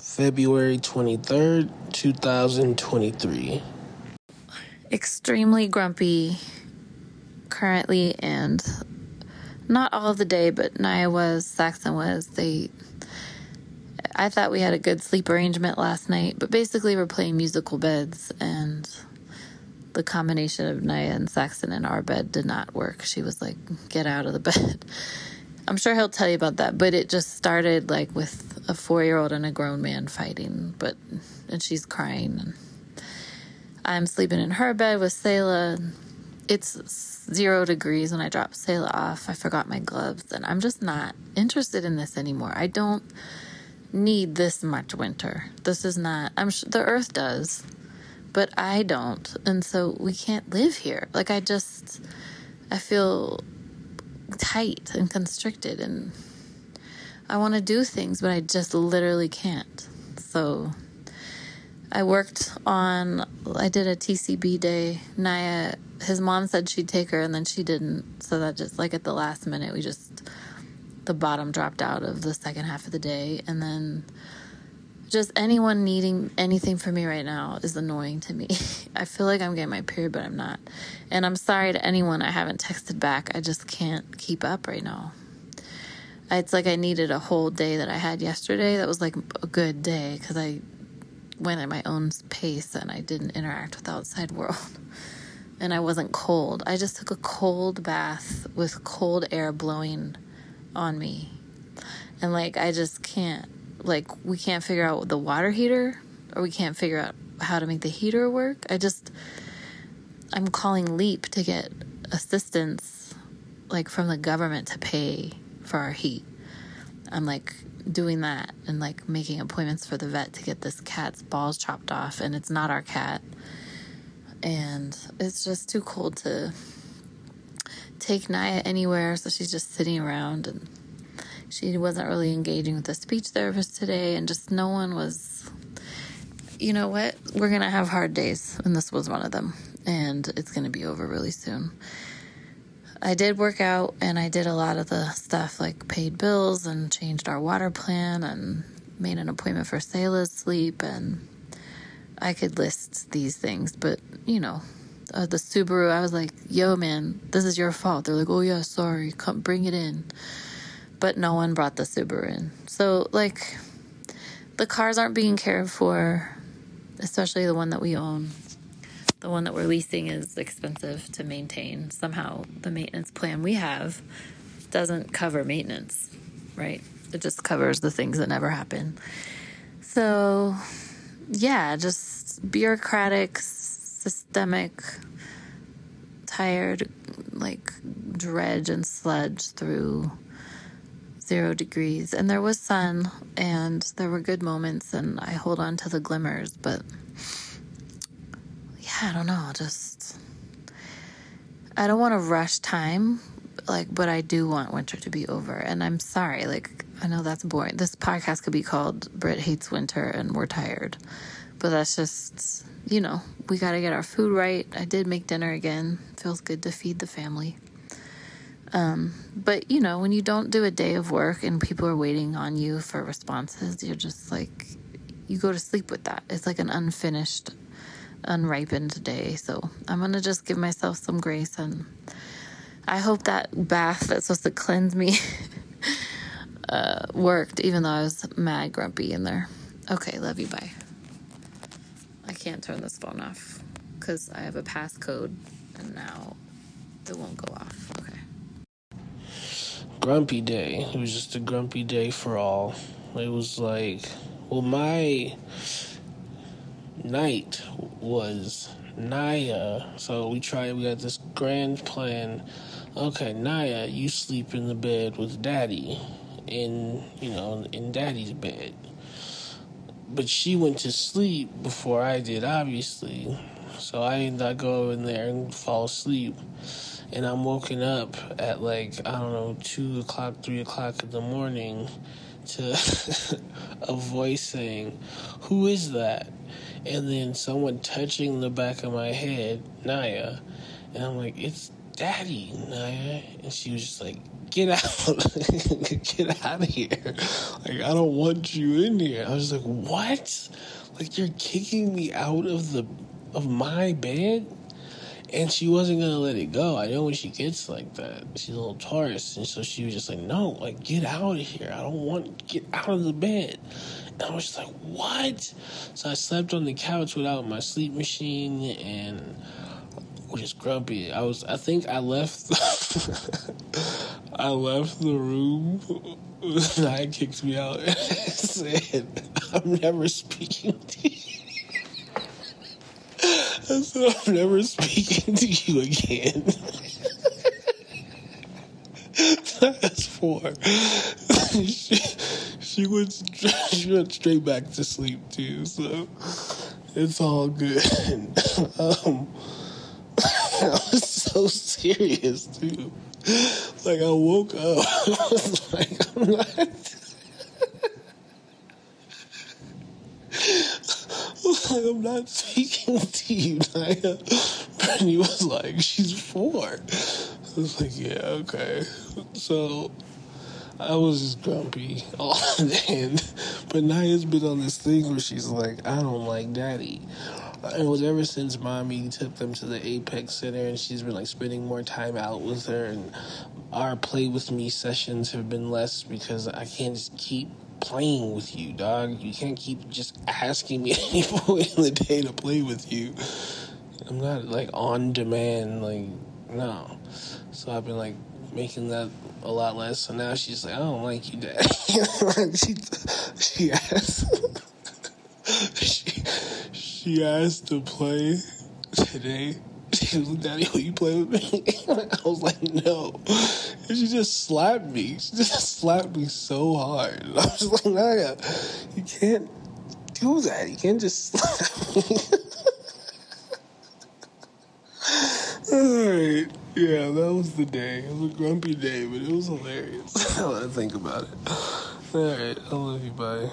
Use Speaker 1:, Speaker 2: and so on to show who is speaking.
Speaker 1: February 23rd, 2023.
Speaker 2: Extremely grumpy currently, and not all of the day, but Naya was, Saxon was. They, I thought we had a good sleep arrangement last night, but basically we're playing musical beds, and the combination of Naya and Saxon in our bed did not work. She was like, "Get out of the bed." I'm sure he'll tell you about that, but it just started like with a four year old and a grown man fighting, but and she's crying and I'm sleeping in her bed with Selah. It's zero degrees when I drop Selah off. I forgot my gloves and I'm just not interested in this anymore. I don't need this much winter. This is not I'm sure the earth does, but I don't. And so we can't live here. Like I just I feel tight and constricted and I want to do things, but I just literally can't. So I worked on, I did a TCB day. Naya, his mom said she'd take her and then she didn't. So that just, like at the last minute, we just, the bottom dropped out of the second half of the day. And then just anyone needing anything from me right now is annoying to me. I feel like I'm getting my period, but I'm not. And I'm sorry to anyone I haven't texted back. I just can't keep up right now it's like I needed a whole day that I had yesterday. That was like a good day because I went at my own pace and I didn't interact with the outside world. And I wasn't cold. I just took a cold bath with cold air blowing on me. And like, I just can't, like, we can't figure out the water heater or we can't figure out how to make the heater work. I just, I'm calling Leap to get assistance, like, from the government to pay for our heat. I'm like doing that and like making appointments for the vet to get this cat's balls chopped off, and it's not our cat. And it's just too cold to take Naya anywhere, so she's just sitting around and she wasn't really engaging with the speech therapist today, and just no one was. You know what? We're gonna have hard days, and this was one of them, and it's gonna be over really soon. I did work out and I did a lot of the stuff like paid bills and changed our water plan and made an appointment for Selah's sleep and I could list these things, but you know, uh, the Subaru, I was like, yo, man, this is your fault. They're like, oh, yeah, sorry, come bring it in. But no one brought the Subaru in. So, like, the cars aren't being cared for, especially the one that we own the one that we're leasing is expensive to maintain. Somehow, the maintenance plan we have doesn't cover maintenance, right? It just covers the things that never happen. So, yeah, just bureaucratic, systemic, tired, like dredge and sludge through zero degrees. And there was sun and there were good moments, and I hold on to the glimmers, but I don't know, just I don't want to rush time, like, but I do want winter to be over. And I'm sorry, like, I know that's boring. This podcast could be called Britt Hates Winter and We're Tired, but that's just, you know, we got to get our food right. I did make dinner again. Feels good to feed the family. Um, but you know, when you don't do a day of work and people are waiting on you for responses, you're just like, you go to sleep with that. It's like an unfinished unripened day. So I'm going to just give myself some grace. And I hope that bath that's supposed to cleanse me uh, worked, even though I was mad grumpy in there. Okay, love you. Bye. I can't turn this phone off because I have a passcode and now it won't go off. Okay.
Speaker 1: Grumpy day. It was just a grumpy day for all. It was like, well, my night was Naya. So we tried, we got this grand plan. Okay, Naya, you sleep in the bed with daddy, in, you know, in daddy's bed. But she went to sleep before I did, obviously. So I ended up going in there and fall asleep. And I'm woken up at like, I don't know, 2 o'clock, 3 o'clock in the morning to a voice saying, Who is that? And then someone touching the back of my head, Naya, and I'm like, it's Daddy, Naya. And she was just like, Get out. Get out of here. Like, I don't want you in here. I was like, What? Like, you're kicking me out of the of my bed? And she wasn't gonna let it go. I know when she gets like that, she's a little Taurus, and so she was just like, "No, like get out of here. I don't want get out of the bed." And I was just like, "What?" So I slept on the couch without my sleep machine, and was just grumpy. I was. I think I left. I left the room. I kicked me out and said, "I'm never speaking to you." I said, I'm never speaking to you again. That's four. she, she went she went straight back to sleep too, so it's all good. Um, I was so serious too. Like I woke up, I was like, I'm not. Like, I'm not speaking to you, Naya. Brittany was like, she's four. I was like, yeah, okay. So I was just grumpy all day. But Naya's been on this thing where she's like, I don't like daddy. And it was ever since mommy took them to the Apex Center and she's been like spending more time out with her. And our play with me sessions have been less because I can't just keep playing with you, dog. You can't keep just asking me any point in the day to play with you. I'm not like on demand, like no. So I've been like making that a lot less. So now she's like, I don't like you, dad. she she asked she she asked to play today she will you play with me? I was like, no. And she just slapped me. She just slapped me so hard. I was like, Naya, you can't do that. You can't just slap me. Alright. Yeah, that was the day. It was a grumpy day, but it was hilarious. I think about it. Alright, I love you. Bye.